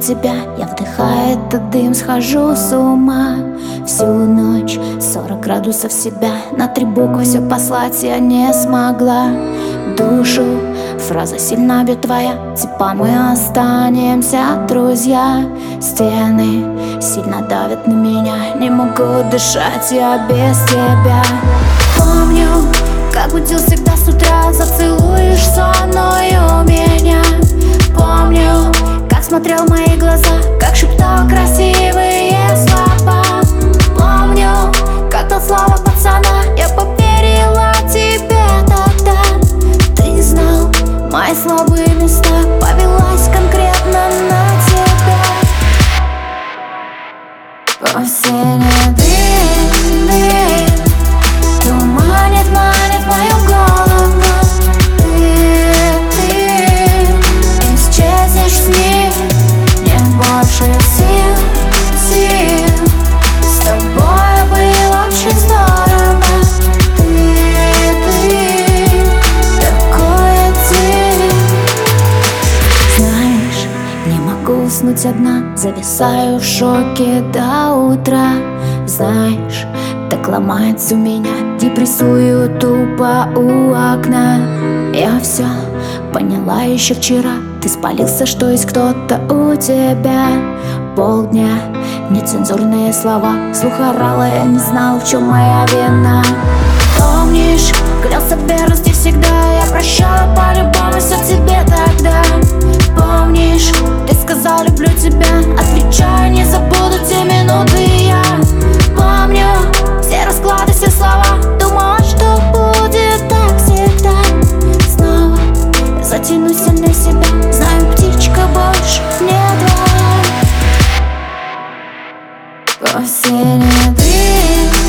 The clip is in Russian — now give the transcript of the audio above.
тебя Я вдыхаю этот дым, схожу с ума. Всю ночь 40 градусов себя На три буквы все послать я не смогла. Душу Фраза сильно бьет твоя Типа мы останемся, друзья Стены сильно давят на меня Не могу дышать я без тебя. Помню, как будил всегда глаза Как шептал красивые слова. Помню, как дал слова пацана Я поверила тебе тогда Ты знал мои слабые места Повелась конкретно на тебя Осенний дым, дым Туманит, манит мою голову Ты, ты исчезнешь с могу уснуть одна. Зависаю в шоке до утра. Знаешь, так ломается у меня. Депрессую тупо у окна. Я все поняла еще вчера. Ты спалился, что есть кто-то у тебя. Полдня, нецензурные слова. Слух орала, я не знал, в чем моя вина. Помнишь, клялся в верности всегда. Я прощала по-любому затянусь я на себя. Знаю, птичка больше не Осенний дым